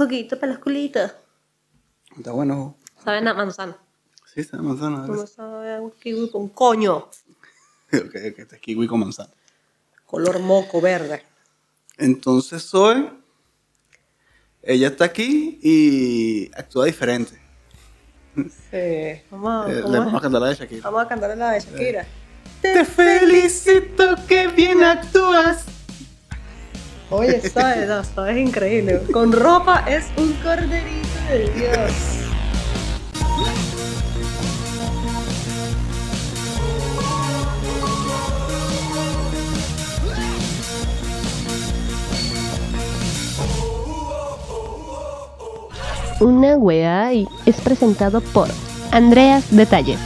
Juguito para las culitas. Está bueno. Saben a manzana. Sí, está manzana. No sabe a un kiwi con coño. Ok, ok, este es kiwi con manzana. Color moco verde. Entonces hoy, ella está aquí y actúa diferente. Sí. Vamos, Eh, ¿cómo le es? vamos a cantar la de Shakira. Vamos a cantar la de Shakira. Te felicito que bien actúas. Oye, sabes, no, sabes increíble. Con ropa es un corderito de Dios. Una wea ahí es presentado por Andreas Detalles,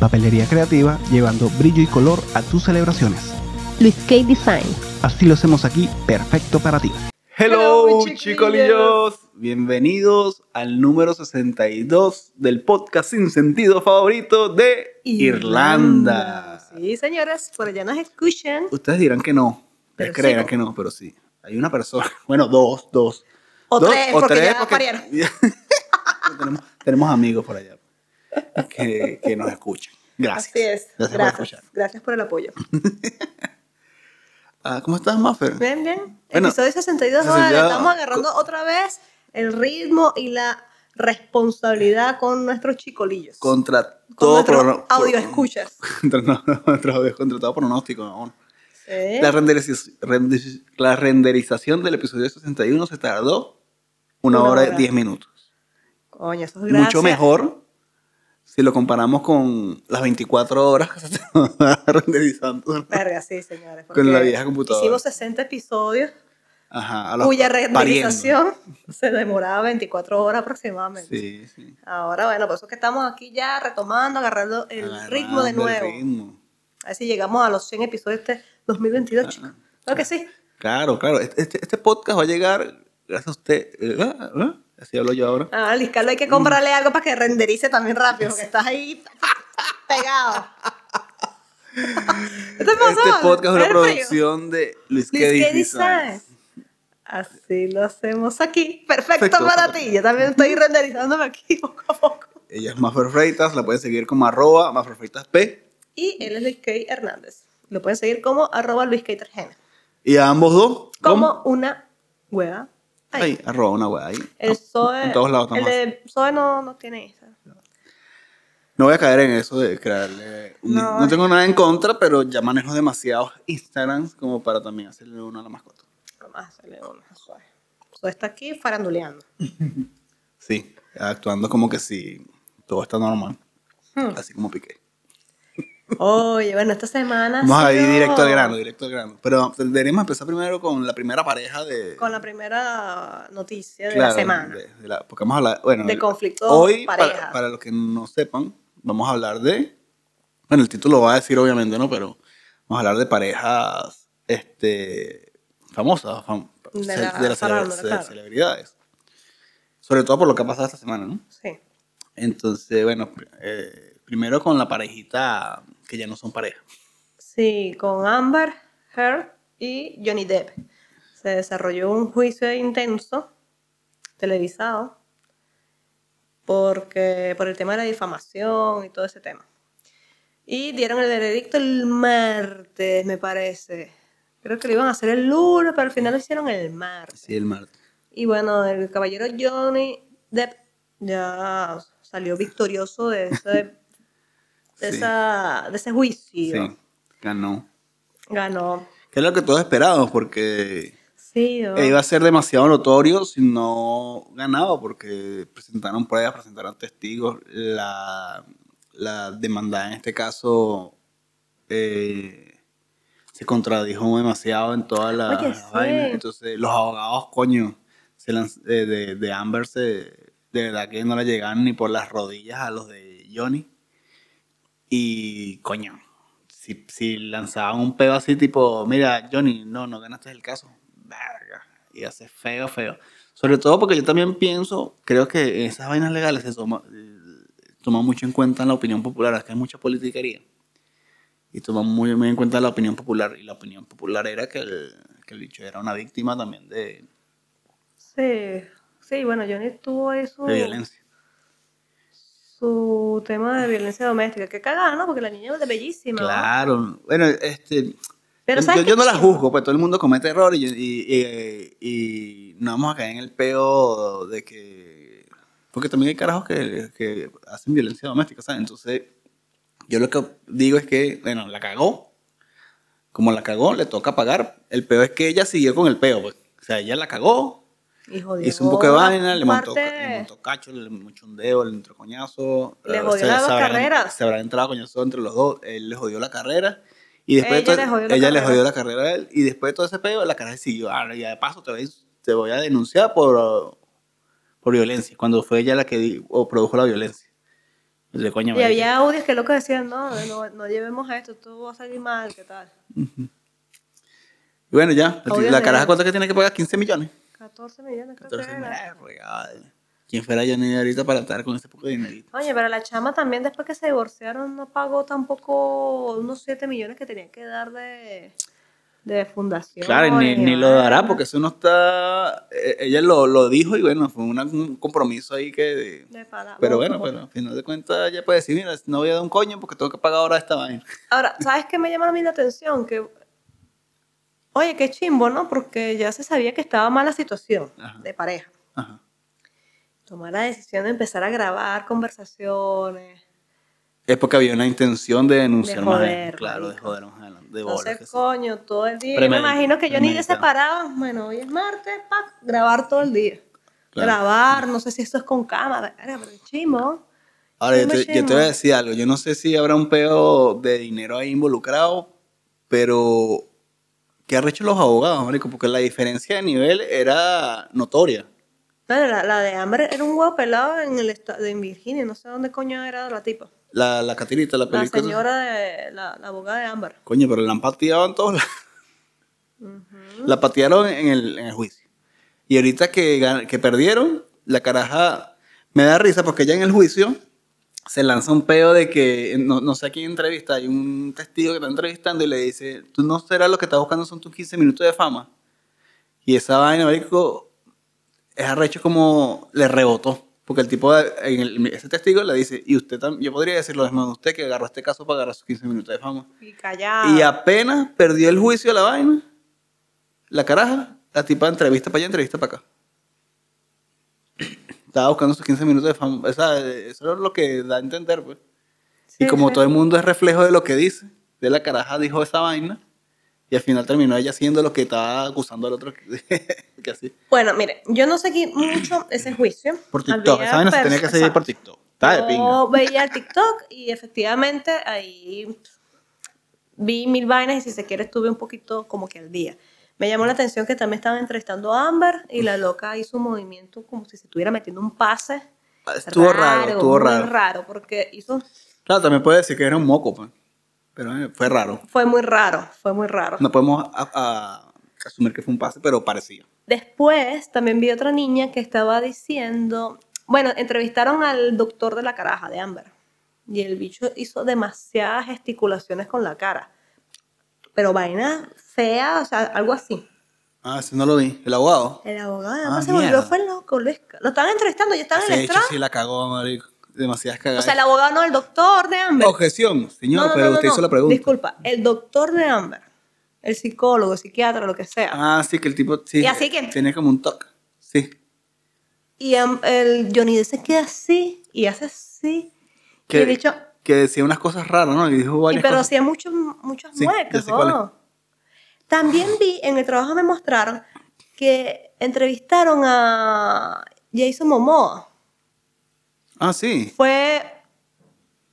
Papelería creativa llevando brillo y color a tus celebraciones. Luis K Design, Así lo hacemos aquí, perfecto para ti. Hello, chicolillos. Bienvenidos al número 62 del podcast sin sentido favorito de Irlanda. Sí, señores, por allá nos escuchan. Ustedes dirán que no. Ustedes sí, creerán que no, pero sí. Hay una persona, bueno, dos, dos. O Dos tres, porque ya parieron. tenemos, tenemos amigos por allá que, que nos escuchan. Gracias. Así es. Gracias, por Gracias. escuchar. Gracias por el apoyo. Ah, ¿Cómo estás, Maffer? Bien, bien. Bueno, Episodio 62, 62, vale, estamos agarrando otra vez el ritmo y la responsabilidad con nuestros chicolillos. Contra con todo nuestros prono- audio escuchas. Contra, no, nuestro audio- contra todo pronóstico. amor. Sí. La, renderiz- rendi- la renderización del episodio 61 se tardó una, Una hora y hora. 10 minutos. Coño, eso es gracias. Mucho mejor si lo comparamos con las 24 horas que se estaba renderizando. Verga, sí, señores. Con la vieja computadora. Hicimos 60 episodios Ajá, a los cuya pariendo. renderización se demoraba 24 horas aproximadamente. Sí, sí. Ahora, bueno, por eso que estamos aquí ya retomando, agarrando el Agarrando ritmo de el nuevo. ritmo. A ver si llegamos a los 100 episodios este 2022, chicos. Claro que sí. Claro, claro. Este, este- este podcast va a llegar gracias a usted. Eh, ah, ah, Así hablo yo ahora. Ah, Luis Carlos, hay que comprarle algo para que renderice también rápido, porque estás ahí pegado. ¿Qué te pasó? Este podcast es una producción de Luis Luis K. Así lo hacemos aquí. Perfecto, Perfecto. para ti. Yo también estoy renderizándome aquí poco a poco. Ella es Maffer Freitas, la pueden seguir como arroba Maffer Freitas P. Y él es Luis K. Hernández. Lo pueden seguir como arroba Luis K. Tergena. Y a ambos dos, Como una hueá. Ahí. Arroba una wea ahí. El Zoe. En todos lados El de Zoe no, no tiene esa. No voy a caer en eso de crearle. un- No. No, tengo nada en contra, pero ya manejo demasiados Instagrams como para también hacerle uno a la mascota. Vamos a hacerle una a Zoe. Zoe está aquí faranduleando. Sí, actuando como que si todo está normal. Hmm. Así como Piqué. Oye, bueno, esta semana. Vamos a ir directo al grano, directo al grano. Pero deberíamos empezar primero con la primera pareja de. Con la primera noticia de claro, la semana. de- de la- porque vamos a hablar. Bueno, De conflictos Hoy, pareja. para, para los que no sepan, vamos a hablar de. Bueno, el título va a decir obviamente, ¿no? Pero vamos a hablar de parejas este, famosas, fam- De ce- la de las ce- claro. celebridades. Sobre todo por lo que ha pasado esta semana, ¿no? Sí. Entonces, bueno, eh, primero con la parejita que ya no son pareja. Sí, con Amber Heard y Johnny Depp. Se desarrolló un juicio intenso, televisado, porque, por el tema de la difamación y todo ese tema. Y dieron el veredicto el martes, me parece. Creo que lo iban a hacer el lunes, pero al final lo hicieron el martes. Sí, el martes. Y bueno, el caballero Johnny Depp ya salió victorioso de ese, de Sí. esa, de ese juicio. Sí, ganó. Ganó. Que es lo que todos esperábamos, porque Sí, ¿no? iba a ser demasiado notorio si no ganaba, porque presentaron pruebas, presentaron testigos. La, la demandada en este caso eh, se contradijo demasiado en toda la Oye, sí. vaina. Entonces, los abogados, coño, se lanz- eh, de, de Amber, se, de verdad que no le llegaban ni por las rodillas a los de Johnny. Y, coño, si, si lanzaban un pedo así, tipo, mira, Johnny, no, no ganaste el caso. Verga. Y hace feo, feo. Sobre todo porque yo también pienso, creo que esas vainas legales se toma, eh, toma mucho en cuenta la opinión popular. Es que hay mucha politiquería. Y toma muy, muy en cuenta la opinión popular. Y la opinión popular era que el, que el bicho era una víctima también de Sí. Sí, bueno, Johnny tuvo su, de violencia. Su tema de violencia doméstica. Qué cagada, ¿no? Porque la niña es bellísima. Claro. Bueno, este. Pero yo, ¿sabes yo no la juzgo, pues todo el mundo comete errores y, y, y- y no vamos a caer en el peo de que. Porque también hay carajos que, que hacen violencia doméstica, ¿sabes? Entonces, yo lo que digo es que, bueno, la cagó. Como la cagó, le toca pagar. El peo es que ella siguió con el peo, pues. O sea, ella la cagó, Y jodió hizo un poco de vaina, le montó, le montó cacho, le montó un dedo, le entró coñazo. Le eh, jodió se- las se dos habrán- carreras. Se habrá entrado coñazo entre los dos. Él le jodió la carrera. Y después Ella de le todo- jodió la ella le carrera. jodió la carrera a él. Y después de todo ese peo, la carrera siguió. Ah, y de paso te voy, te voy a denunciar por, por violencia. Cuando fue ella la que o produjo la violencia. Entonces, coño, Y había audios que lo que decían, no, no, no llevemos a esto, todo va a salir mal, ¿qué tal? Y bueno, ya. La caraja. ¿cuánto que tiene que pagar? 15 millones. 14 millones creo 14 que era. millones. ¿Quién fuera Johnny ahorita para estar con ese poco de dinerito? Oye, pero la chama también después que se divorciaron no pagó tampoco unos 7 millones que tenía que dar de, de fundación. Claro, y ni, ni lo dará porque eso no está. eh, Ella lo, lo dijo y bueno, fue una- un compromiso ahí que. Pero bueno, pero al final de cuentas ella puede decir: Mira, no voy a dar un coño porque tengo que pagar ahora esta vaina. Ahora, ¿sabes qué me llama a mí la atención? Que, oye, qué chimbo, ¿no? Porque ya se sabía que estaba mala situación Ajá. de pareja. Ajá. Tomar la decisión de empezar a grabar conversaciones. Es porque había una intención de denunciar De más. claro, de joder más adelante. De bolas, Entonces, coño, todo el día. Yo me imagino que yo ni de separado. Bueno, hoy es martes, pa, grabar todo el día. Claro. Grabar, no sé si esto es con cámara. Pero chimbo. Ahora, yo te, yo te voy a decir algo. Yo no sé si habrá un peo de dinero ahí involucrado, pero. ¿Qué han hecho los abogados, marico? Porque la diferencia de nivel era notoria. Bueno, la, la de Amber era un huevo pelado en el estado de Virginia. No sé dónde coño era la tipa. La, la catirita, la La película. señora de la, la abogada de Amber. Coño, pero la han pateado en todos lados. La patearon en el, en el juicio. Y ahorita que, que perdieron, la caraja me da risa porque ya en el juicio se lanza un peo de que, no, no sé a quién entrevista, hay un testigo que está entrevistando y le dice, tú no serás lo que estás buscando son tus 15 minutos de fama. Y esa vaina, marico, es arrecho como le rebotó. Porque el tipo, en el- ese testigo le dice, y usted también, yo podría decir lo mismo de usted que agarró este caso para agarrar sus 15 minutos de fama. Y callada. Y apenas perdió el juicio la vaina, la caraja, la tipa entrevista para allá, entrevista para acá. Estaba buscando sus 15 minutos de fama. O sea, eso es lo que da a entender, pues. y Sí, como sí. todo el mundo es reflejo de lo que dice, de la caraja dijo esa vaina, y al final terminó ella haciendo lo que estaba acusando al otro que, así. Bueno, mire, yo no seguí mucho ese juicio. Por TikTok, Había esa vaina se tenía que seguir por. TikTok. Está de Yo pinga. veía el TikTok y efectivamente ahí vi mil vainas y si se quiere estuve un poquito como que al día. Me llamó la atención que también estaban entrevistando a Amber y la loca hizo un movimiento como si se estuviera metiendo un pase. Estuvo raro, estuvo muy raro. raro porque hizo, Claro, también puede decir que era un moco, pues. Pero eh, fue raro. fue muy raro, fue muy raro. No podemos a- a- asumir que fue un pase, pero parecía. Después también vi otra niña que estaba diciendo, bueno, entrevistaron al doctor de la caraja de Amber y el bicho hizo demasiadas gesticulaciones con la cara, pero vaina fea, o sea, algo así. Ah, ese no lo vi. El abogado. El abogado de Ah, se volvió, fue loco, Luis. Lo estaban entrevistando, ya estaban en el hecho sí la cagó, marico. Demasiadas cagadas. O sea, el abogado no, el doctor de Amber. Objeción, señor, No, no, pero no, no, usted hizo la pregunta. Disculpa, el doctor de Amber, el psicólogo, el psiquiatra, lo que sea. Ah, sí, que el tipo sí, ¿Y así que? tiene como un toque. Sí. Y am- el Johnny se queda así y hace así. Y Que, el bicho, que decía unas cosas raras, ¿no? Y dijo Y varias pero cosas. hacía muchos, muchas Sí, muecas. ¿no? También vi, en el trabajo me mostraron que entrevistaron a Jason Momoa. Ah, sí, Fue,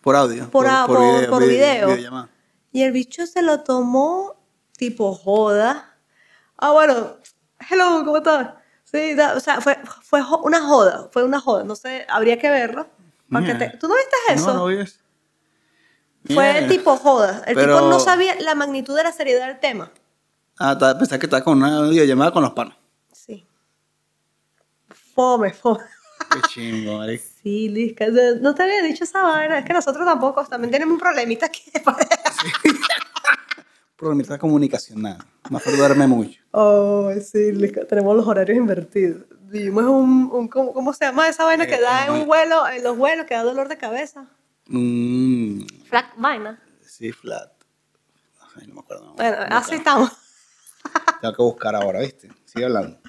por audio. Por a- por- por video. videollamada. y el bicho se lo tomó tipo joda. Ah, bueno, hello, ¿cómo estás? Sí, da- o sea, fue, fue jo- una joda, fue una joda. No sé, habría que verlo. que te- ¿Tú no viste eso? No, no vi eso. fue Mierda. tipo joda. El Pero- tipo no sabía la magnitud de la seriedad del tema. Ah, pensaba que estaba con una videollamada con los panos. Sí. Fome, fome. Qué chingo, marico. Sí, que no- no te había dicho esa vaina. Es que nosotros tampoco, también tenemos un problemita aquí. problemita comunicacional. Me hace duerme mucho. Oh, sí, Lica, tenemos los horarios invertidos. Vivimos un, un ¿cómo, cómo se llama esa vaina que Eh, da en eh, un vuelo, en los vuelos, que da dolor de cabeza? Mm, Flat vaina. sí, flat. Ay, no me acuerdo. Bueno, Busca. así estamos. Tengo que buscar ahora, ¿viste? Sigue hablando.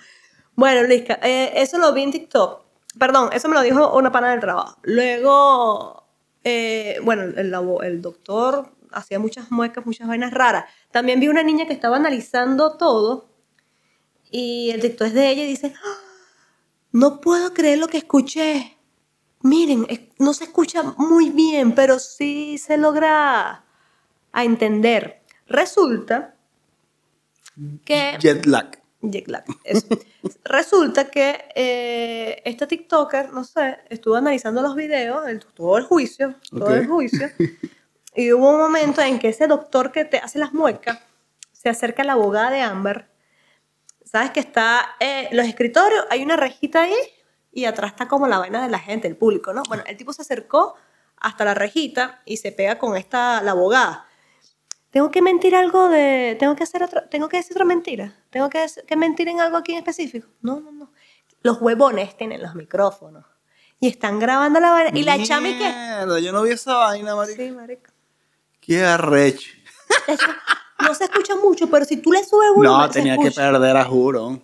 Bueno, Lisca, eh, eso lo vi en TikTok. Perdón, eso me lo dijo una pana del trabajo. Luego, eh, bueno, el, doctor hacía muchas muecas, muchas vainas raras. También vi una niña que estaba analizando todo y el TikTok es de ella y dice, "Ah, no puedo creer lo que escuché. Miren, no se escucha muy bien, pero sí se logra a entender. Resulta que... Jet lag. Jet lag, eso. Resulta que eh, este TikToker, no sé, estuvo analizando los videos, el, todo el juicio, todo el juicio, y hubo un momento en que ese doctor que te hace las muecas se acerca a la abogada de Amber. Sabes que está eh, los escritorios, hay una rejita ahí y atrás está como la vaina de la gente, el público, ¿no? Bueno, el tipo se acercó hasta la rejita y se pega con esta, la abogada. Tengo que mentir algo de. Tengo que hacer otra. Tengo que decir otra mentira. Tengo que, que mentir en algo aquí en específico. No, no, no. Los huevones tienen los micrófonos. Y están grabando la vaina. Y la chama y qué. Yo no vi esa vaina, marico. Sí, marico. Qué arrecho. No se escucha mucho, pero si tú le subes uno. No, tenía que perder a juro.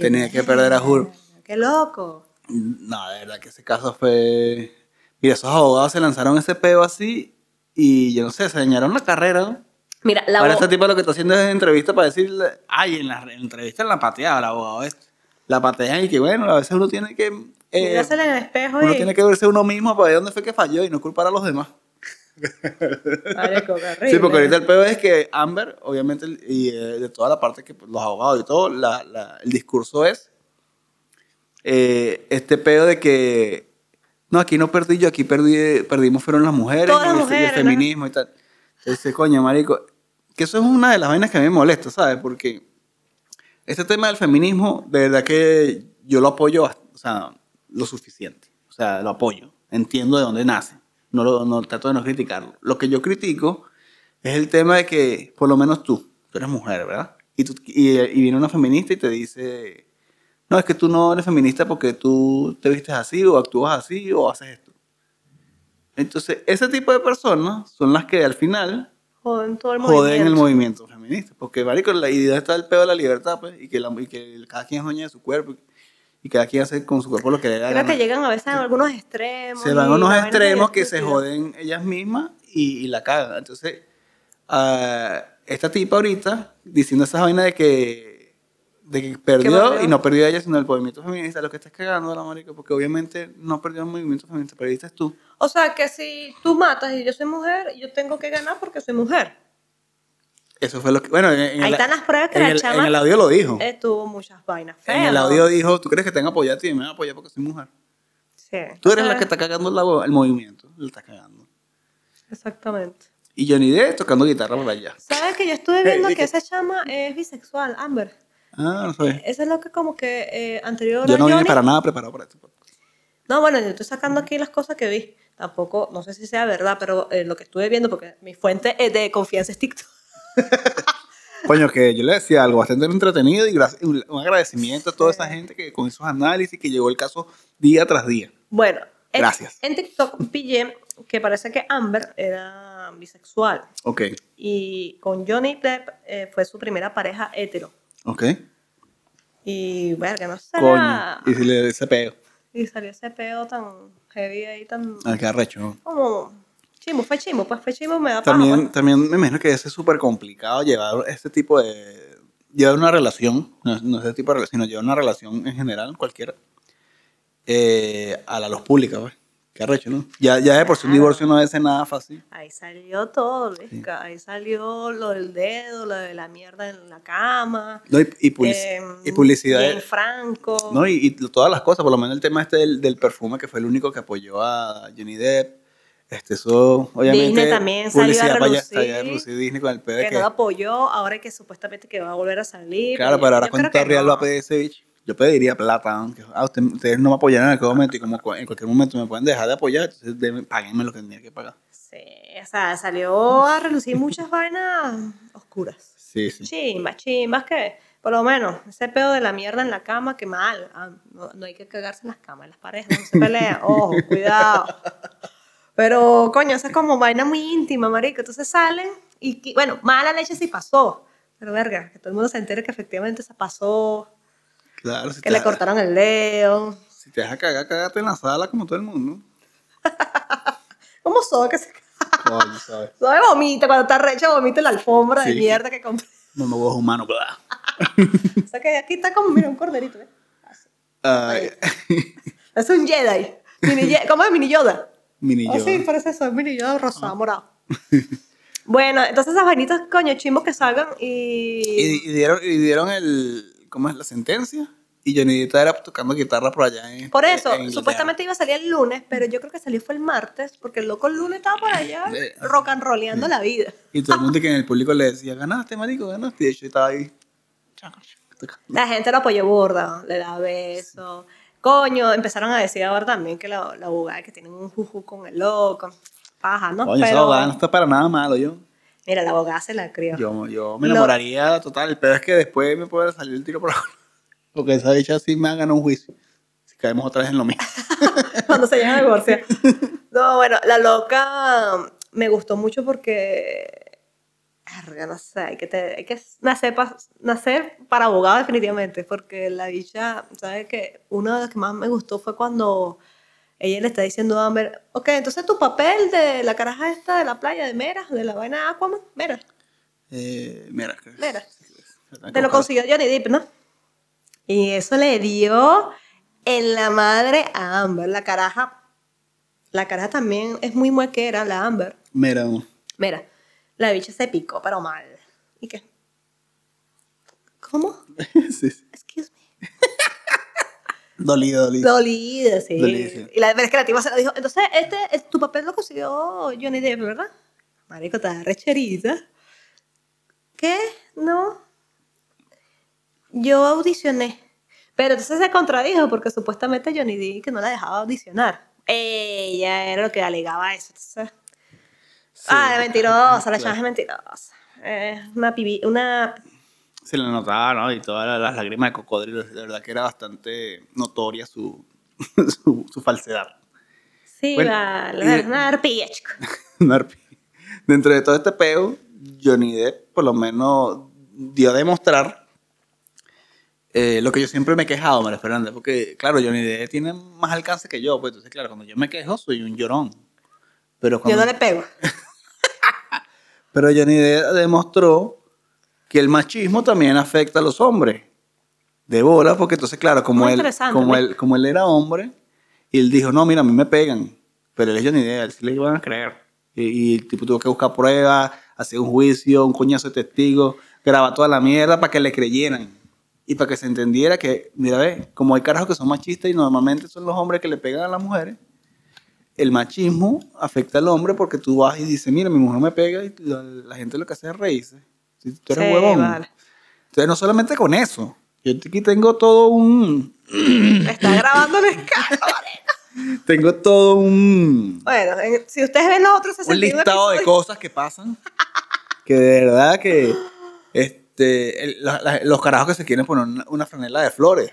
Tenía que perder a juro. Qué loco. No, de verdad que ese caso fue. Mira, esos abogados se lanzaron ese peo así y yo no sé, se dañaron la carrera. ¿no? Mira, la Ahora este tipo lo que está haciendo es entrevista para decirle, ay, en la, en la entrevista la pateaba el abogado este. La patean y que bueno, a veces uno tiene que. eh, Mírasela en el espejo uno y. tiene que verse uno mismo para ver dónde fue que falló y no culpar a los demás. Sí, porque ahorita el peo es que Amber, obviamente, y eh, de toda la parte que pues, los abogados y todo, la- la- el discurso es eh, este peo de que no, aquí no perdí yo, aquí perdí, perdimos fueron las mujeres, y, el feminismo y tal. Entonces, coño, marico, que eso es una de las vainas que a mí me molesta, ¿sabes? Porque este tema del feminismo, de verdad que yo lo apoyo, o sea, lo suficiente. O sea, lo apoyo. Entiendo de dónde nace. No, lo, trato de no criticarlo. Lo que yo critico es el tema de que, por lo menos tú, tú eres mujer, ¿verdad? Y, y viene una feminista y te dice, no, es que tú no eres feminista porque tú te vistes así o actúas así o haces esto. Entonces, ese tipo de personas son las que al final Joden todo el joden movimiento. el movimiento feminista. Porque, marico, la idea está el pedo de la libertad, pues, y que, la- y que cada quien es dueña de su cuerpo y, cada quien hace con su cuerpo lo que le da Creo que llegan a veces a algunos extremos. Se van a unos extremos que se joden ellas mismas y, y la cagan. Entonces, ah, esta tipa ahorita diciendo esa vaina de que, de que perdió y no perdió ella, sino el movimiento feminista, lo que estás cagando la marica, porque obviamente no perdió el movimiento feminista, perdiste tú. O sea, que si tú matas y yo soy mujer, yo tengo que ganar porque soy mujer. Eso fue lo que. Bueno, en, en Ahí el, están las pruebas que en la el, chama- en el audio lo dijo. Eh, tuvo muchas vainas feas. en el audio dijo: ¿Tú crees que te van a apoyar a ti? Me van a apoyar porque soy mujer. Sí. Tú eres la que está cagando la- el movimiento. Le está cagando. Exactamente. Y Johnny Depp tocando guitarra por allá. ¿Sabes que yo estuve viendo ¿y que qué? esa chama es bisexual, Amber? Ah, no sé. Eso es lo que como que eh, anterior Yo no vine Johnny- para nada preparado para esto. No, bueno, yo estoy sacando aquí las cosas que vi. Tampoco, no sé si sea verdad, pero eh, lo que estuve viendo, porque mi fuente eh, de confianza es TikTok. Coño, que yo le decía algo bastante entretenido y un agradecimiento a toda esa gente que con esos análisis que llegó el caso día tras día. Bueno, en, Gracias. en TikTok pillé que parece que Amber era bisexual Ok, y con Johnny Depp eh, fue su primera pareja hetero. Ok. Y bueno, que no sé. Coño. Y si le ese peo. Y salió ese peo tan heavy ahí, tan. Al que arrecho. Como. Chimbo, fue chimbo, pues fue chimbo, me da paja, También, pues. también me imagino que es súper complicado llevar este tipo de. Llevar una relación, no, no ese tipo de relación, sino llevar una relación en general, cualquiera, eh, a la luz pública, pues. Qué arrecho, ¿no? Ya, ya de por sí un divorcio no ser nada fácil. Ahí salió todo, Luisca. Ahí salió lo del dedo, lo de la mierda en la cama. No, y, y publici- em, y publicidad. Bien Franco. No, y, y todas las cosas, por lo menos el tema este del, del perfume, que fue el único que apoyó a Johnny Depp. Este, eso, obviamente. Disney también salió a allá, relucir, relucir Disney con el de que que. no apoyó, ahora que supuestamente que va a volver a salir. claro, pero ahora con no. va a pedir ese bicho. Yo pediría plata, aunque ah, usted- ustedes no me apoyaron en aquel momento y como en cualquier momento me pueden dejar de apoyar, entonces denme- páguenme lo que tenía que pagar. Sí, o sea, salió a relucir muchas vainas oscuras. Sí, sí. Chimbas, chimbas que, por lo menos, ese pedo de la mierda en la cama, que mal. Ah, no, no hay que cagarse en las camas, en las parejas, no se pelean. Ojo, cuidado. Pero, coño, esa es como vaina muy íntima, marico. Entonces salen y, bueno, mala leche sí pasó. Pero, verga, que todo el mundo se entere que efectivamente se pasó, Claro, si que le cortaron el dedo. si te dejas cagar, cagate en la sala como todo el mundo. ¿Cómo soy? Que se... Coño, ¿sabes? Soy vomita, cuando está recha vomita en la alfombra de mierda que compré. No huevos humanos, bla. O sea que aquí está como, mira, un corderito, ¿eh? Así. Es un Jedi. Mini ¿Cómo es Mini Yoda? mini Ah, yo. sí, parece eso, es Mini Yoda rosado, morado. bueno, entonces esas vainitas, coño, chimbos que salgan y... Y, y dieron, y dieron el. ¿Cómo es la sentencia? Y Johnny Depp era tocando guitarra por allá en. Por eso, en supuestamente iba a salir el lunes, pero yo creo que salió fue el martes, porque el loco el lunes estaba por allá Sí. rock and rolleando la vida. Y todo el mundo que en el público le decía, ganaste, marico, ganaste. Y de hecho estaba ahí. La gente lo apoyó burda, le da besos. Coño, empezaron a decir ahora también que la, la abogada que tienen un juju con el loco. Paja, ¿no? Coño, esa Pero, abogada no está para nada malo, yo. Mira, la abogada se la crió. Yo, yo me Lo- enamoraría total. Pero es que después me puede salir el tiro por abajo. Porque esa dicha sí me ha ganado un juicio. Si caemos otra vez en lo mismo. cuando se llegan a divorciar. No, bueno, la loca me gustó mucho porque. No sé, hay que, te- hay que nacer, pa- nacer para abogado definitivamente, porque la bicha, ¿sabes qué? Una de las que más me gustó fue cuando ella le está diciendo a Amber, ok, entonces tu papel de la caraja esta de la playa de Mera, de la vaina de Aquaman, Mera, Eh, que- Mira. Tengo te lo consiguió Johnny Depp, ¿no? Y eso le dio en la madre a Amber, la caraja. La caraja también es muy muequera, la Amber. Mira. Mira, la bicha se picó, pero mal. ¿Y qué? ¿Cómo? sí, sí. Excuse me. Dolido, dolido. Dolida, sí. Y la verdad es que la tipa se lo dijo. Entonces, este, es- tu papel lo consiguió Johnny Depp, ¿verdad? Marico, está recherita. ¿Qué? No. Yo audicioné. Pero entonces se contradijo porque supuestamente Johnny Depp que no la dejaba audicionar. Ella era lo que alegaba eso. Entonces, Sí, ah, mentirosa, la claro. chama es mentirosa. Es una pibi, una... Se le notaba, ¿no? Y todas las, lágrimas de cocodrilo. De verdad que era bastante notoria su, su, su falsedad. Sí, Bueno, de- una arpilla, chico. Una arpía. Dentro de todo este peo, Johnny Depp por lo menos dio a demostrar eh, lo que yo siempre me he quejado, María Fernanda, porque claro, Johnny Depp tiene más alcance que yo, pues entonces claro, cuando yo me quejo soy un llorón. Pero, Yo cuando, no le pego. pero Johnny Depp demostró que el machismo también afecta a los hombres. De bola, porque entonces claro, como Muy él, como él, como él era hombre, y él dijo, no, mira, a mí me pegan, pero él es Johnny Depp, a él sí le iban a creer. Y, y el tipo tuvo que buscar pruebas, hacer un juicio, un coñazo de testigos, grabar toda la mierda para que le creyeran. Y para que se entendiera que, mira, ve, como hay carajos que son machistas y normalmente son los hombres que le pegan a las mujeres, el machismo afecta al hombre porque tú vas y dices, mira, mi mujer me pega y la, la gente lo que hace es reírse. Tú eres Sí, huevón. vale. Entonces, no solamente con eso. Yo aquí tengo todo un... Está grabando el escándalo. Tengo todo un... Bueno, en- si ustedes ven los otros un 61 listado de cosas que pasan que de verdad que este, el- la- la- los carajos que se quieren poner una, una franela de flores.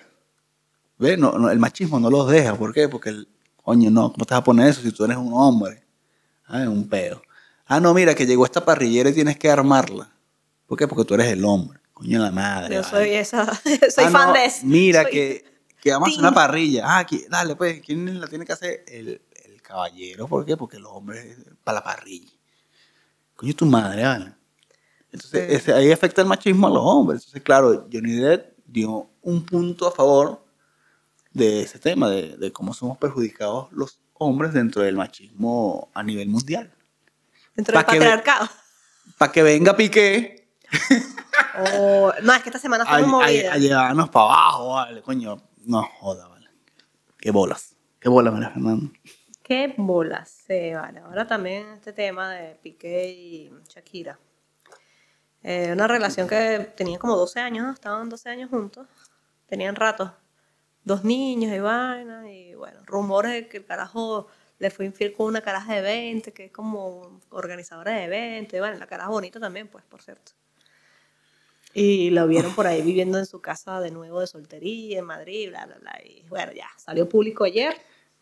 ¿Ves? No, no, el machismo no los deja. ¿Por qué? Porque el coño, no, ¿cómo te vas a poner eso si tú eres un hombre? Ah, es un pedo. Ah, no, mira, que llegó esta parrillera y tienes que armarla. ¿Por qué? Porque tú eres el hombre. Coño, la madre. Yo soy esa, soy Ah, fan no, de eso. Mira, Soy- que, que vamos a hacer Team. una parrilla. Ah, aquí, dale, pues, ¿quién la tiene que hacer? El, el caballero. ¿Por qué? Porque los hombres para la parrilla. Coño, tu madre, ¿vale? Entonces, Sí. ese- ahí afecta el machismo a los hombres. Entonces, claro, Johnny Depp dio un punto a favor de ese tema, de, de cómo somos perjudicados los hombres dentro del machismo a nivel mundial. Dentro del pa' patriarcado. Para que venga Piqué Oh, no, es que esta semana fue a, muy a- movida. a llevarnos para abajo, vale, coño. No joda, vale. Qué bolas. Qué bolas, María Fernanda. Qué bolas, vale. Ahora también este tema de Piqué y Shakira. Eh, una relación que tenían como 12 años, ¿no? estaban 12 años juntos. Tenían ratos. Dos niños y vaina. Y bueno, rumores de que el carajo le fue infiel con una caraja de 20, que es como organizadora de eventos, y bueno, la caraja bonita también, pues, por cierto. Y lo vieron por ahí viviendo en su casa de nuevo de soltería en Madrid, bla, bla, bla. Y bueno, ya, salió público ayer,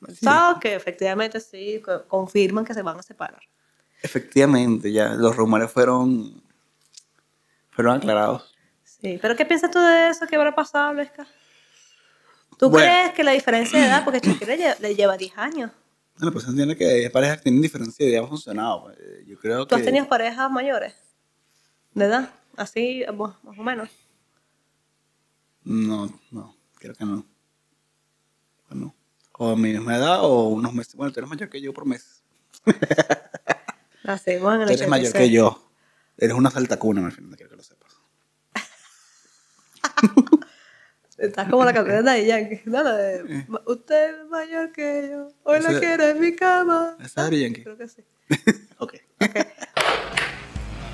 el sábado, que efectivamente sí, co- confirman que se van a separar. Efectivamente, ya los rumores fueron, fueron aclarados. Sí, pero ¿qué piensas tú de eso? ¿Qué habrá pasado, Luisca? ¿Tú Bueno. crees que la diferencia de edad, porque Shakira le lleva 10 años? Bueno, pues entiende que hay parejas que tienen diferencia de edad ha funcionado. pues, Yo creo ¿Tú que... has tenido parejas mayores? ¿De edad? Así, más más o menos. No, no, creo que no. Bueno, o a mi misma edad o unos meses. Bueno, tú eres mayor que yo por meses. Nacimos en el Tú eres mayor 86. que yo. Eres una saltacuna, al final, quiero que lo sepas. Estás como la canción de Yankee. No, la de, Usted es mayor que yo. Hoy Ese- quiero en mi cama. ¿Esa es Yankee? Creo que sí. Ok.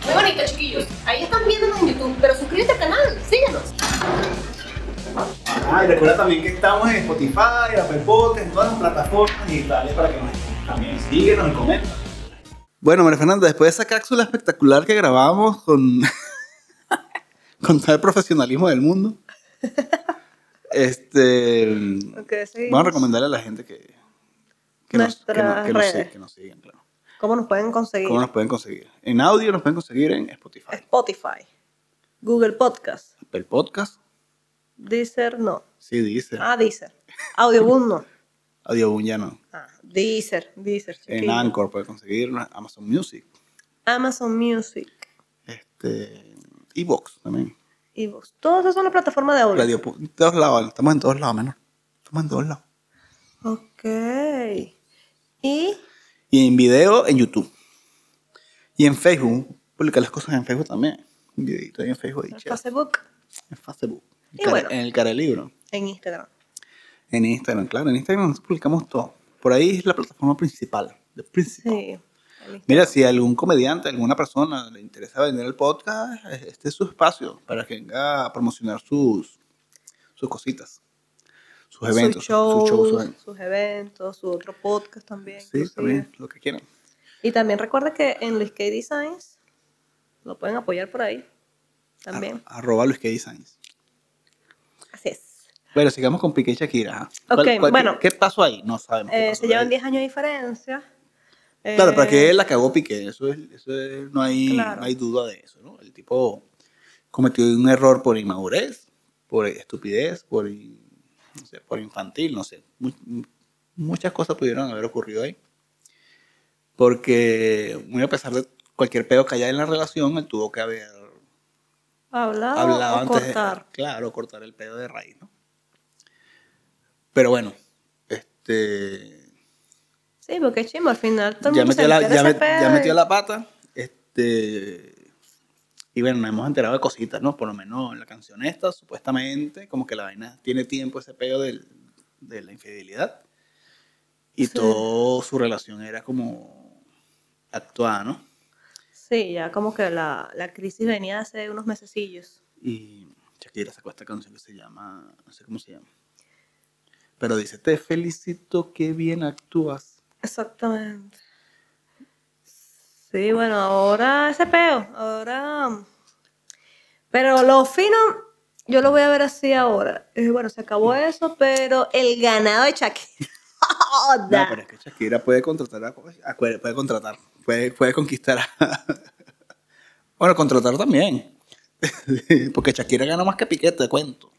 Muy bonito, chiquillos. Ahí están viéndonos en YouTube, pero suscríbete al canal, síguenos. Ah, y recuerda también que estamos en Spotify, Apple Podcast, en todas las plataformas digitales para que nos también síguenos y comenten. Bueno, María Fernanda, después de esa cápsula espectacular que grabamos con, con todo el profesionalismo del mundo, este, vamos a recomendarle a la gente que, que, nos, que, nos, Nuestras que nos redes. sig- que nos sigan, claro. ¿Cómo nos pueden conseguir? ¿Cómo nos pueden conseguir? En audio nos pueden conseguir en Spotify, Spotify, Google Podcast, Apple Podcast, Deezer, no. sí, dice, Ah, Deezer. Audioboom, no. Audioboom ya no. Ah, Deezer, Deezer. En chiquillo. Anchor pueden conseguir Amazon Music, Amazon Music, este, Evox también. Evox. Todas esas son las plataformas de audio. Radio, en todos lados, estamos en todos lados, menos. Estamos en todos lados. Ok. Y Y en video en YouTube. Y en Facebook, publicar las cosas en Facebook también. Un videito ahí en Facebook. en. Facebook, En Facebook. Y cara- bueno. En el cara del libro. en Instagram. En Instagram, claro. En Instagram nosotros publicamos todo. Por ahí es la plataforma principal. Sí. Mira, si a algún comediante, alguna persona le interesa vender el podcast, este es su espacio para que venga a promocionar sus, sus cositas. Sus eventos. Sus eventos. sus eventos, su otro podcast también. Sí, inclusive. también, lo que quieran. Y también recuerda que en Luis K Designs lo pueden apoyar por ahí. También. Ar- arroba Luis K Designs. Así es. Bueno, sigamos con Piqué y Shakira. ajá. Ok, qué- bueno. ¿Qué pasó ahí? No sabemos. qué Eh, pasó se llevan ahí. 10 años de diferencia. Claro, Eh, pero que él la cagó Piqué. Eso, es, eso es- no, hay, Claro. no hay duda de eso, ¿no? El tipo cometió un error por inmadurez, por estupidez, por, no sé, por infantil, no sé. Mu- mu- muchas cosas pudieron haber ocurrido ahí. Porque, muy a pesar de cualquier pedo que haya en la relación, él tuvo que haber Hablado, hablado o antes cortar. de claro cortar el pedo de raíz no pero bueno este Sí, porque chimo, al final todo ya metió, la, ya, met- ya metió la pata este y bueno nos hemos enterado de cositas no por lo menos en la canción esta supuestamente como que la vaina tiene tiempo ese pedo del- de la infidelidad y Sí. toda su relación era como actuada no Sí, ya como que la, la crisis venía hace unos mesecillos. Y Shakira sacó esta canción que se llama, no sé cómo se llama. Pero dice, te felicito, que bien actúas. Exactamente. Sí, bueno, ahora ese peo, ahora... Pero lo fino, yo lo voy a ver así ahora. Bueno, se acabó eso, pero el ganado de Shakira. No, pero es que Shakira puede contratar, a, puede, contratar, puede, puede conquistar a... bueno, contratar también. Porque Shakira gana más que Piqué, te cuento.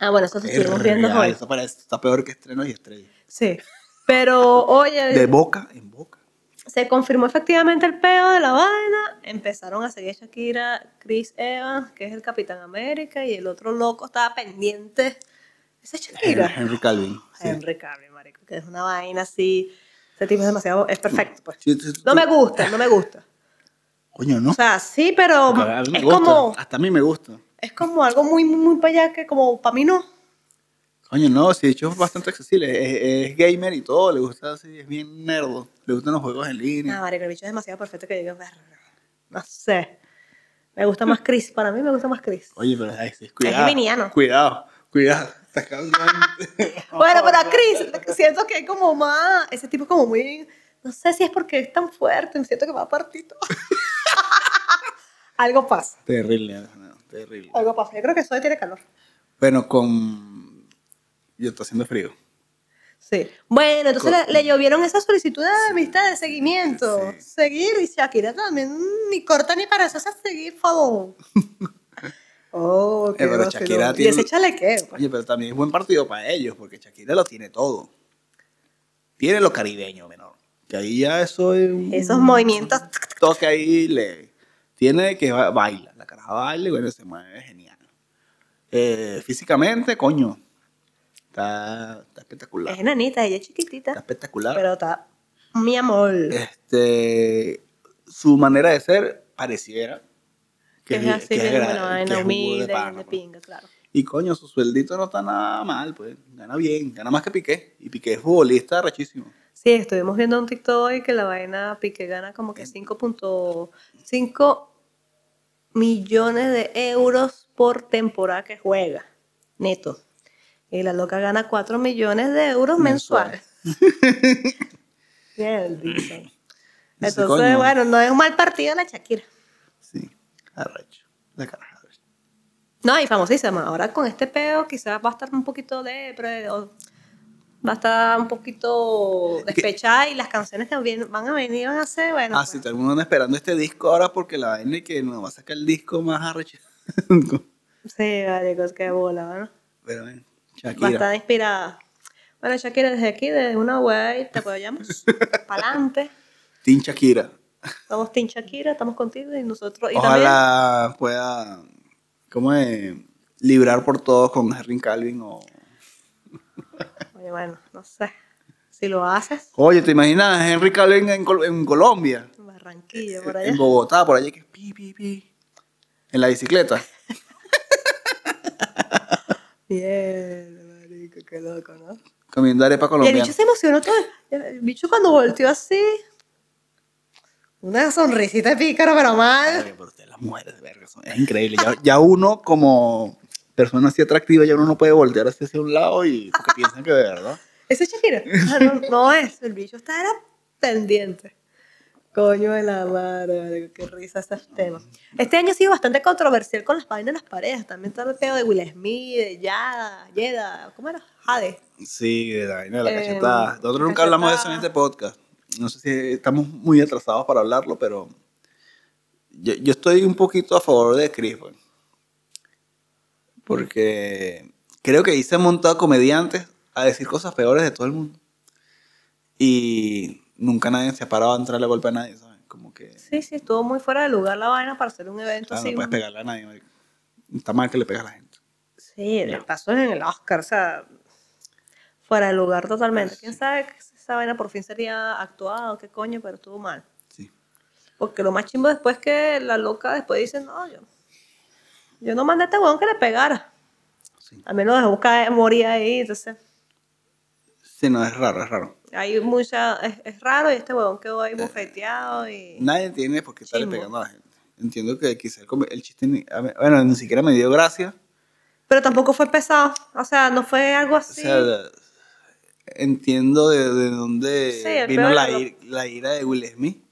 Ah, bueno, eso se estuvimos Verga, hoy. Eso parece, está peor que estrenos y estrellas. Sí. Pero, oye, De boca en boca. Se confirmó efectivamente el peo de la vaina. Empezaron a seguir Shakira, Chris Evans, que es el Capitán América, y el otro loco estaba pendiente. Esa es Shakira. Henry Calvin. sí. Henry Cavill, marico, que es una vaina así. Ese tipo es demasiado, es perfecto, pues. No me gusta, no me gusta. Coño, ¿no? O sea, sí, pero Porque a mí me es gusta, como, Hasta a mí me gusta. es como algo muy, muy, muy para allá que como para mí no. Coño, no, si de hecho es bastante accesible. Es, es gamer y todo, le gusta así, es bien nerdo. Le gustan los juegos en línea. No, marico, el bicho es demasiado perfecto que digo, no sé. Me gusta más Chris, para mí me gusta más Chris. Oye, pero ay, sí, cuidado. geminiano. Cuidado, cuidado. Bueno, pero a Chris siento que hay como más, ese tipo como muy, no sé si es porque es tan fuerte, me siento que va a partir todo. Algo pasa, Terrible, no, terrible. algo pasa. Yo creo que Zoe tiene calor. Bueno, con... Yo estoy haciendo frío. Sí. Bueno, entonces Co- le, le llovieron esas solicitudes de amistad, de seguimiento. Sí. Seguir, y Shakira también, mm, ni corta ni para eso, es seguir, favor. Oh, qué Eh, pero. Shakira Y tiene- ese chalequeo. pues. Oye, pero también es buen partido para ellos, porque Shakira lo tiene todo. Tiene lo caribeño, menor. Que ahí ya eso es Esos movimientos. toque ahí. Le... Tiene que ba- baila. La caraja baila y bueno, se mueve genial. Eh, físicamente, coño. Está, está espectacular. Es enanita, ella es Está chiquitita. espectacular. Pero está mi amor. este, su manera de ser pareciera que es así, bien gra- buena que vaina, es de humilde, bien de pues. pinga, claro. Y coño, su sueldito no está nada mal, pues. Gana bien, gana más que Piqué. Y Piqué es futbolista rechísimo. Sí, estuvimos viendo un TikTok hoy que la vaina Piqué gana como que 5.5 millones de euros por temporada que juega, neto. Y la loca gana 4 millones de euros Mensual. mensuales. Bien, dicen. Entonces, coño. bueno, no es un mal partido la Shakira. Sí, arrecho. La arrecho. No, y famosísima. Ahora con este peo quizás va a estar un poquito de... va a estar un poquito despechada y las canciones que van a venir van a ser, bueno, ah, pues, sí, todo el mundo anda esperando este disco ahora porque la vaina y que nos va a sacar el disco más arrecho. sí, vale, pues qué bola, ¿no? Pero a Shakira. estar inspirada. Bueno, Shakira, desde aquí, desde una web, te apoyamos. Para adelante. Team Shakira. Somos Team Shakira, estamos contigo y nosotros. Y también, Ojalá pueda, ¿cómo es? Librar por todos con Henry Calvin o... oye, bueno, no sé. Si lo haces, Oye, ¿te imaginas Henry Calvin en, Col- en Colombia? en Barranquilla, por allá. En Bogotá, por allá que pi, pi, pi. En la bicicleta. Bien, marico, qué loco, ¿no? Comiendo arepa Y el colombiana. bicho se emocionó todo. El bicho cuando volteó así, una sonrisita de pícaro, pero mal. Pero de verga, es increíble. Ya, ya uno como persona así atractiva, ya uno no puede voltear hacia, hacia un lado y porque piensan que de verdad. ¿Ese es Shakira? Ah, no, no es. El bicho está era pendiente. Coño de la madre, qué risa esos temas. Este año ha sido bastante controversial con las vainas de las parejas. También está el pedo de Will Smith, de Yada, Yeda, ¿cómo era? Jade. Sí, de la vaina de la Eh, cachetada. Nosotros nunca hablamos de eso en este podcast. No sé si estamos muy atrasados para hablarlo, pero yo, yo estoy un poquito a favor de Chris, pues. Porque creo que ahí se han montado comediantes a decir cosas peores de todo el mundo. Y nunca nadie se ha parado a entrarle a golpe a nadie, ¿sabes? Como que Sí, sí, estuvo muy fuera de lugar la vaina para hacer un evento claro, así. no puedes pegarle a nadie, marico. Está mal que le pegas a la gente. Sí, el paso es en el Oscar, o sea, fuera de lugar totalmente. ¿Quién sabe que esa vaina por fin sería actuada o qué coño, pero estuvo mal. Sí. Porque lo más chimbo después que la loca después dice, no, yo, yo no mandé a este huevón que le pegara. Sí. Al menos dejó caer, morir ahí, entonces Sí, no, es raro, es raro. Hay mucha, es, es raro y este huevón quedó ahí bufeteado y... Nadie tiene por qué estarle pegando a la gente. Entiendo que quizá el, el chiste, ni- a ver, bueno, ni siquiera me dio gracia. Pero tampoco fue pesado, o sea, no fue algo O así. sea, entiendo de, de dónde Sí, el vino peor la, era lo- ir- la ira de Will Smith.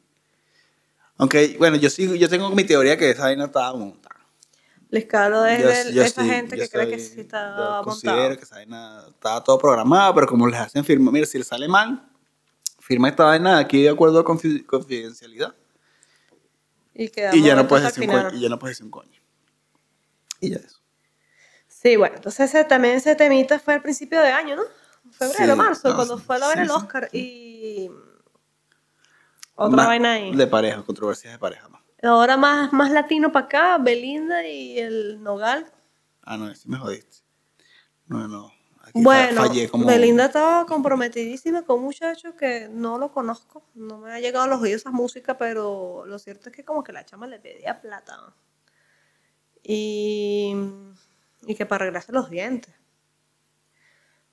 Aunque, bueno, yo sí, yo tengo mi teoría que esa vaina estaba. Les calo es de yo esa sí, gente que cree que sí está yo considero montado. que esa vaina estaba todo programado, pero como les hacen firmar, mira, si le sale mal, firma esta vaina aquí de acuerdo a confi- confidencialidad. Y, Y ya no puedes decir un coño. Y ya no puedes decir un coño. Y ya eso. Sí, bueno, entonces ese, también ese temita fue al principio de año, ¿no? Febrero, Sí, marzo, no, cuando fue a ver sí, el. Oscar y otra Más vaina ahí. De pareja, controversias de pareja más. Ahora más, más latino para acá, Belinda y el Nogal. Ah, no, sí me jodiste. No, no. Aquí Bueno, fallé como. Belinda estaba comprometidísima con un muchacho que no lo conozco, no me ha llegado a los oídos esa música, pero lo cierto es que como que la chama le pedía plata. Y, y que para arreglarse los dientes.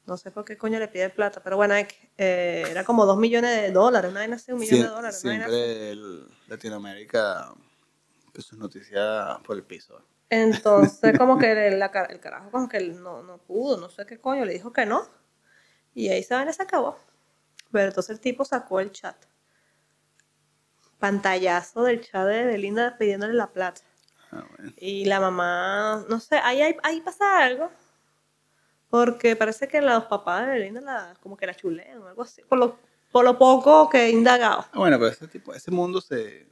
No sé por qué coño le pide plata, pero bueno, eh, era como dos millones de dólares, una vaina así, un millón Sie- de dólares. siempre el Latinoamérica, que sus noticias por el piso. Entonces, como que el, la el carajo, como que no, no pudo, no sé qué coño, le dijo que no. Y ahí se van y se acabó. Pero entonces el tipo sacó el chat. Pantallazo del chat de Belinda pidiéndole la plata. Ah, bueno. Y la mamá, no sé, ahí, ahí, ahí pasa algo. Porque parece que los papás de Belinda la, como que la chulean o algo así. Por lo, por lo poco que he indagado. Ah, bueno, pero ese tipo, ese mundo se.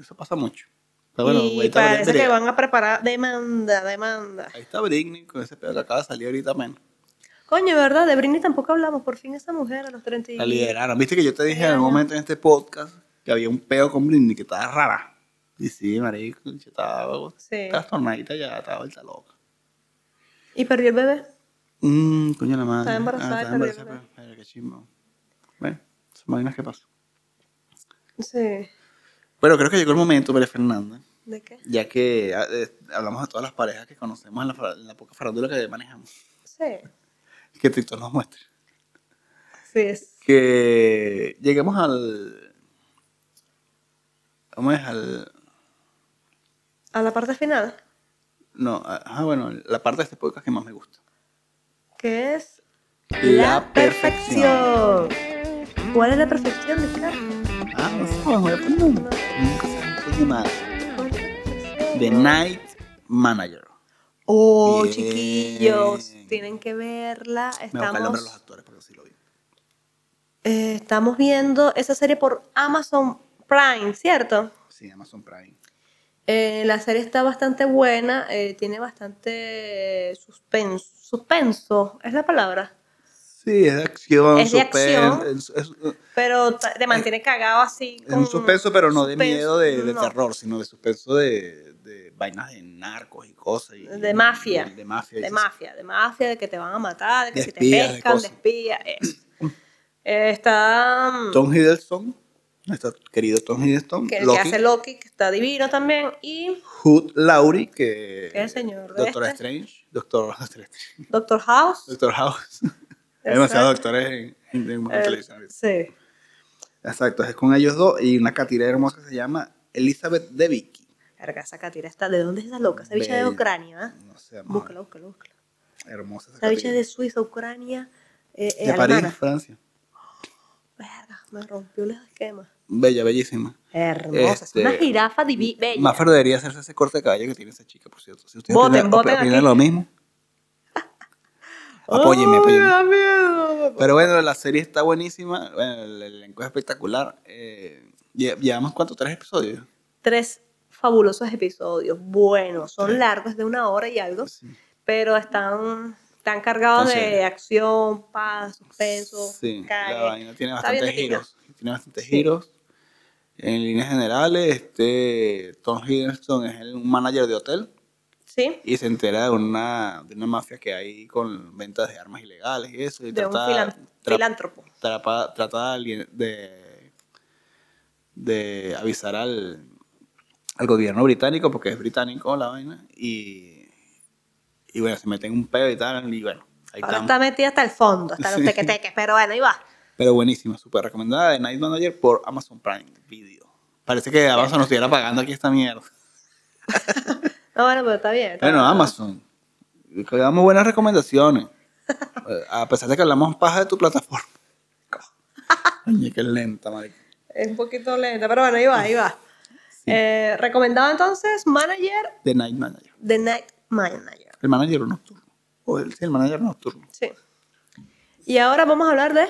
Eso pasa mucho. Pero bueno, y parece Britney. que van a preparar demanda, demanda. Ahí está Britney con ese pedo que acaba de salir ahorita menos. Coño, ¿verdad? De Britney tampoco hablamos. Por fin esa mujer a los 30 y... La lideraron. Viste que yo te dije en algún momento en este podcast que había un peo con Britney que estaba rara. Y sí, marico, yo estaba Sí. trastornadita ya, estaba vuelta loca. Y perdió el bebé. Mmm, coño la madre. Embarazada Ah, estaba perdió el embarazada, pero- qué chimbo. Bueno, son vainas que pasan. Sí. Pero creo que llegó el momento, María Fernanda, ¿De qué? ya que ah, eh, hablamos de todas las parejas que conocemos en la, fa- en la poca farándula que manejamos. Sí. Que TikTok nos muestre. Sí, es. Que lleguemos al. ¿Cómo es? Al. A la parte final. No, ah, bueno, la parte de este podcast que más me gusta. Que es. La perfección. ¿Cuál es la perfección de Fran? Ah, no sé, María Fernanda. Nunca. The Night Manager. Oh, Bien. chiquillos, tienen que verla. Me voy a buscar el nombre de los Estamos, actores porque sí lo vi. eh, estamos viendo esa serie por Amazon Prime, ¿cierto? Sí, Amazon Prime. Eh, la serie está bastante buena, eh, tiene bastante suspenso, suspenso, es la palabra, Sí, es de acción, Es de suspenso, acción. es- es- pero te mantiene cagado así. es un con suspenso, pero no de miedo de, de no. terror, sino de suspenso de, de vainas de narcos y cosas. y- De mafia. De, de mafia. De mafia, de mafia, de que te van a matar, de que si te pescan, de, espía. Eh, está mm, Tom Hiddleston, nuestro querido Tom Hiddleston, que, el que Loki, hace Loki, que está divino también, y Hood Laurie, que ¿Qué señor de Doctor este? Strange, Doctor, Doctor House. Doctor House. Hay demasiados doctores en, en, en Eh, televisión. sí. Exacto, es con ellos dos y una catira hermosa que se llama Elizabeth de Vicky. Verga, esa catira está. ¿De dónde es esa loca? Esa bicha de. Ucrania, ¿ah? No sé, Búscala, búscala, búscala. hermosa esa bicha es de Suiza, Ucrania, eh, de París. Francia. Verga, me rompió los esquemas. Bella, bellísima. Hermosa, es una Este, jirafa divi- bella. Maffer debería hacerse ese corte de cabello que tiene esa chica, por cierto. Si ustedes Voten, voten opinan lo mismo, apóyenme, Ay, apóyenme. me da miedo. Pero bueno, la serie está buenísima. Bueno, el elenco es espectacular. Eh, lle- ¿Llevamos cuánto? ¿Tres episodios? Tres fabulosos episodios, buenos, son largos, de una hora y algo, Sí. pero están, están cargados de acción, paz, suspenso, Sí, la vaina tiene bastantes giros. Tiene bastantes Sí. giros. En líneas generales, este Tom Hiddleston es el- un manager de hotel Sí, y se entera de una, de una mafia que hay con ventas de armas ilegales y eso. Y de un trata, filan- tra- filántropo. trapa- trata de, de, avisar al, al gobierno británico, porque es británico la vaina, y, y bueno, se mete en un pedo y tal, y bueno, ahí Ahora está metida hasta el fondo, hasta los tequeteques, pero bueno, ahí va. Pero buenísima, súper recomendada de Night Manager por Amazon Prime Video. Parece que Amazon nos estuviera pagando aquí esta mierda. No, bueno, pero está bien. está Bueno, bien. Amazon, damos buenas recomendaciones. A pesar de que hablamos paja de tu plataforma. Coño, qué lenta, marica. Es un poquito lenta, pero bueno, ahí va, ahí va. Eh, recomendado entonces, Manager, The Night Manager. The Night Manager. El manager nocturno. O el, sí, el manager nocturno. Sí. Y ahora vamos a hablar de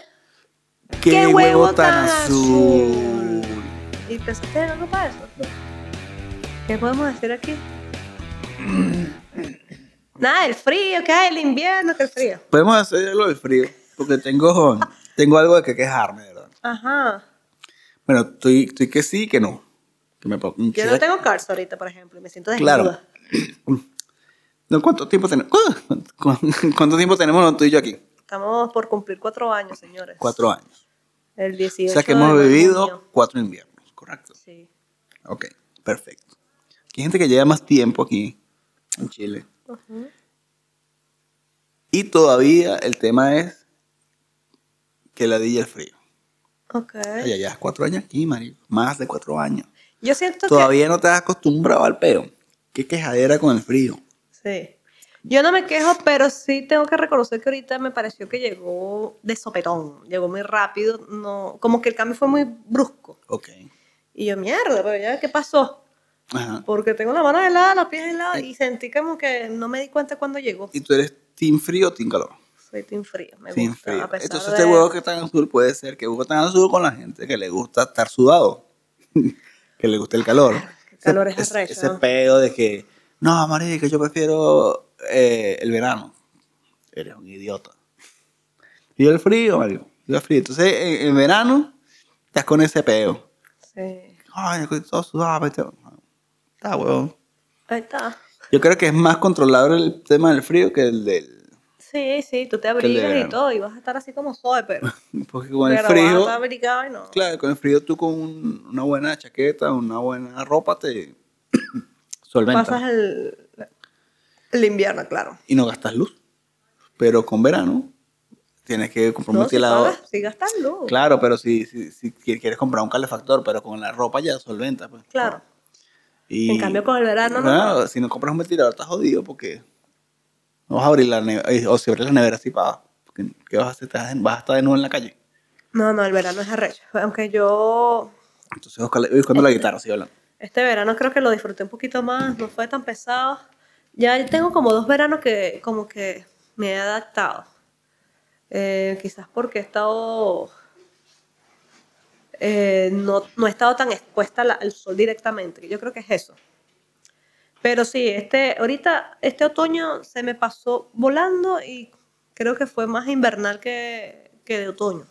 ¡Qué, huevo, tan azul! ¿Y pensaste en algo para eso? ¿Qué podemos decir aquí? Nada, el frío, que hay, el invierno, que el frío. Podemos hacer lo del frío, porque tengo, tengo algo de que quejarme, verdad. Ajá. Bueno, estoy, estoy que sí, que no. Que me pongo- Yo no tengo cars ahorita, por ejemplo, y me siento desnuda. Claro. No, ¿Cuánto tiempo tenemos? ¿Cuánto tiempo tenemos tú y yo aquí? Estamos por cumplir cuatro años, señores. Cuatro años. El O 18 sea que hemos vivido junio. cuatro inviernos, ¿correcto? Sí. Ok, perfecto. Aquí hay gente que lleva más tiempo aquí en Chile. Ujú. Y todavía el tema es que la el frío. Ok. Ya llevas cuatro años aquí, marico. Más de cuatro años. Yo siento Todavía no te has acostumbrado al peo. qué quejadera con el frío. Sí. Yo no me quejo, pero sí tengo que reconocer que ahorita me pareció que llegó de sopetón, llegó muy rápido, no, como que el cambio fue muy brusco. Ok. Y yo, mierda, pero ya, ¿qué pasó? Ajá. Porque tengo la mano helada, los pies helados y sentí como que no me di cuenta cuando llegó. ¿Y tú eres team frío o team calor? Soy team frío, me Team gusta. frío. a pesar Entonces de- este huevo que está en azul puede ser que huevo tan azul con la gente que le gusta estar sudado. que le gusta el calor. el calor es Ese- arrecho, Ese pedo de que, no, marica, yo prefiero eh, el verano. Eres un idiota. Y el frío, marico. Yo el frío. Entonces, en, en verano, estás con ese peo. Sí. Ay, estoy todo sudado. Está huevón. Ahí está. Yo creo que es más controlable el tema del frío que el del... Sí, sí, tú te el abrigas y todo y vas a estar así como suave, pero, Porque con el pero vas a frío... estar abrigado y no. Claro, con el frío tú con un- una buena chaqueta, una buena ropa te solventa Pasas el, el invierno, claro. y no gastas luz. Pero con verano tienes que comprar un No, ventilador. si gastas luz. Claro, pero si, si, si qui- quieres comprar un calefactor, pero con la ropa ya solventa. Pues. Claro. Y, En cambio, con el verano no. Claro, si no compras un ventilador estás jodido porque no vas a abrir la nevera, o si abres la nevera así para... ¿Qué vas a hacer? Vas a estar de nuevo en la calle. No, no, el verano es arrecho. Aunque yo Entonces, buscando la guitarra, así hablando. este verano creo que lo disfruté un poquito más, no fue tan pesado. Ya tengo como dos veranos que como que me he adaptado. Eh, quizás porque he estado... eh, no, no he estado tan expuesta al sol directamente. Yo creo que es eso. Pero sí, este, ahorita, este otoño se me pasó volando y creo que fue más invernal que, que de otoño.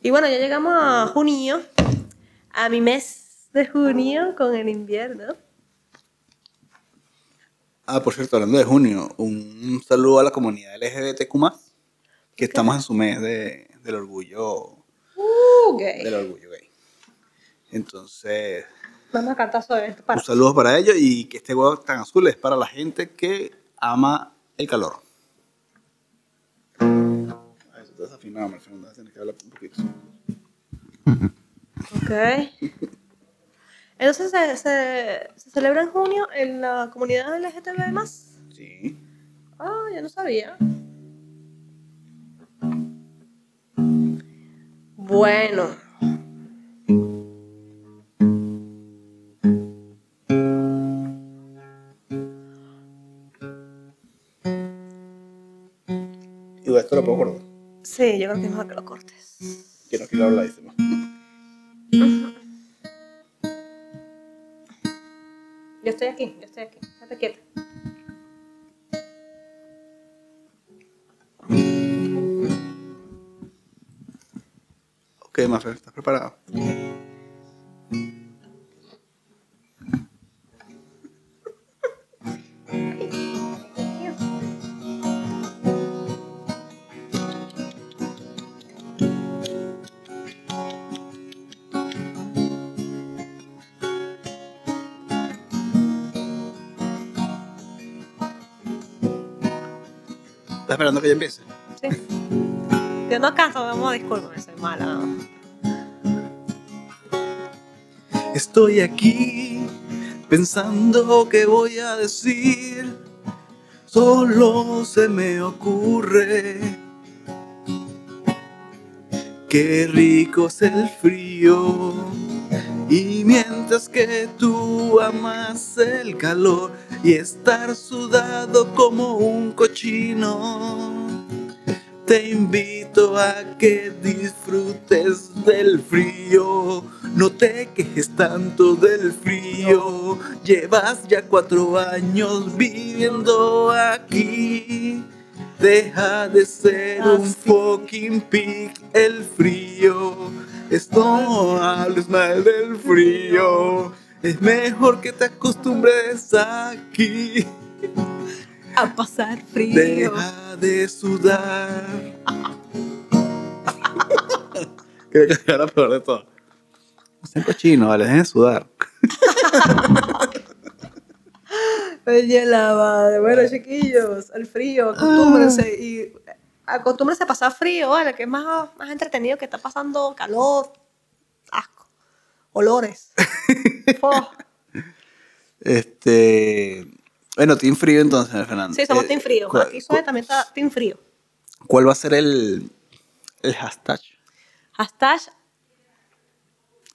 Y bueno, ya llegamos a junio, a mi mes de junio con el invierno. Ah, por cierto, hablando de junio, un saludo a la comunidad LGBTQ+, que estamos en su mes de, del orgullo Uh, gay. del orgullo gay. Entonces, Vamos a cantar sobre esto. Para. un saludo para ellos y que este huevo tan azul es para la gente que ama el calor. Ah, eso está desafinado, Marcelo, tienes que hablar un poquito. Ok. Entonces se, se, se celebra en junio en la comunidad LGTB más. Sí. Ah, yo no sabía. Bueno. Y esto lo puedo cortar. Sí, yo creo que es mejor que lo cortes. Que quiero de ese que yo empiece? Sí. Yo no canto, vamos, discúlpame, soy mala. Estoy aquí pensando qué voy a decir. Solo se me ocurre. Qué rico es el frío. Y mientras que tú amas el calor y estar sudado como un cochino. Te invito a que disfrutes del frío. No te quejes tanto del frío. Llevas ya cuatro años viviendo aquí. Deja de ser un fucking pig el frío. Esto no hables mal del frío. Es mejor que te acostumbres aquí. A pasar frío. Deja de sudar. Creo que era peor de todo. No sean cochinos, vale, dejen de sudar. Oye, la madre. Bueno, chiquillos, el frío, acostúmbrense. Y acostúmbrense a pasar frío, ¿vale? Que es más, más entretenido que está pasando calor, asco, olores. Este. Bueno, Team Frío entonces, Fernando. Sí, somos Eh, Team Frío. ¿cuál- Aquí Zoe también está Team Frío. ¿Cuál va a ser el, el hashtag? Hashtag,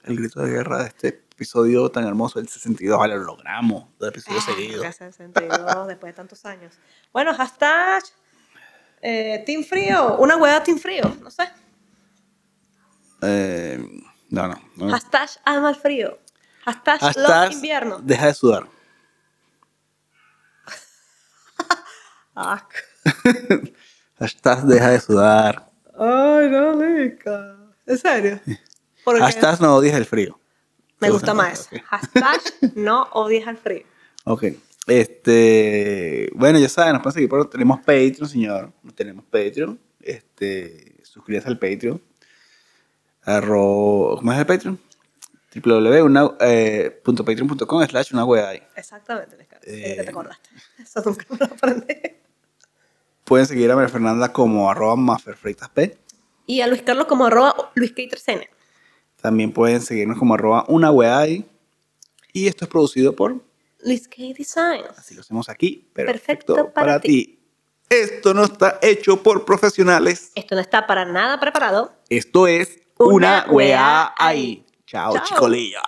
El grito de guerra de este episodio tan hermoso, el 62. Vale, lo logramos. Dos episodios Ah, seguidos. ya 62, después de tantos años. Bueno, hashtag eh, Team Frío. Una hueá Team Frío, no sé. Eh, no, no. no. Hashtag ama el frío. Hashtag, Hashtag love invierno. Deja de sudar. Ah. Hashtag deja de sudar. Ay, no, Lica. ¿En serio? Hashtag no odies el frío. me gusta más. Ok. Hashtag no odies al frío. Ok. Este, bueno, ya saben, nos pueden seguir por, tenemos Patreon, señor. Tenemos Patreon. Este, suscríbase al Patreon. Arro, ¿Cómo es el Patreon? www.patreon.com slash una ahí. Exactamente. Eh. que te acordaste. Eso nunca me lo aprendí. Pueden seguir a María Fernanda como arroba maferfreitasp. Y a Luis Carlos como arroba Luis K3N. También pueden seguirnos como arroba una ahí. Y esto es producido por, Luis K Designs. así lo hacemos aquí, Perfecto perfecto, para para, ti. Esto no está hecho por profesionales. Esto no está para nada preparado. Esto es Una una, ahí. ahí. Chao, Chao. chicolillas.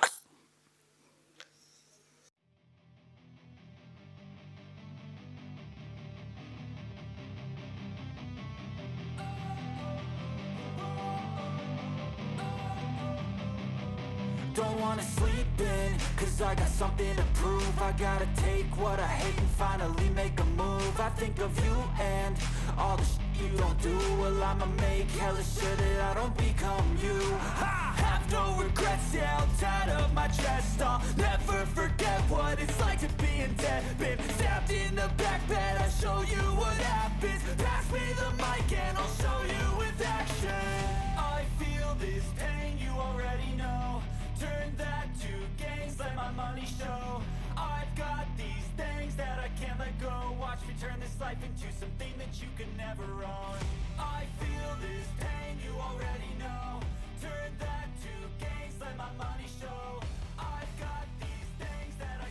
Cause I got something to prove. I gotta take what I hate and finally make a move. I think of you and all the shit you don't do. Well I'ma make hella sure that I don't become you. I have no regrets, yeah, I'm tied up my chest I'll never forget what it's like to be in debt. Been stabbed in the back bed, I'll show you what happens. Pass me the mic and I'll show you with action. I feel this pain, you already know Turn that to gains, let my money show. I've got these things that I can't let go. Watch me turn this life into something that you can never own. I feel this pain, you already know. Turn that to gains, let my money show. I've got these things that I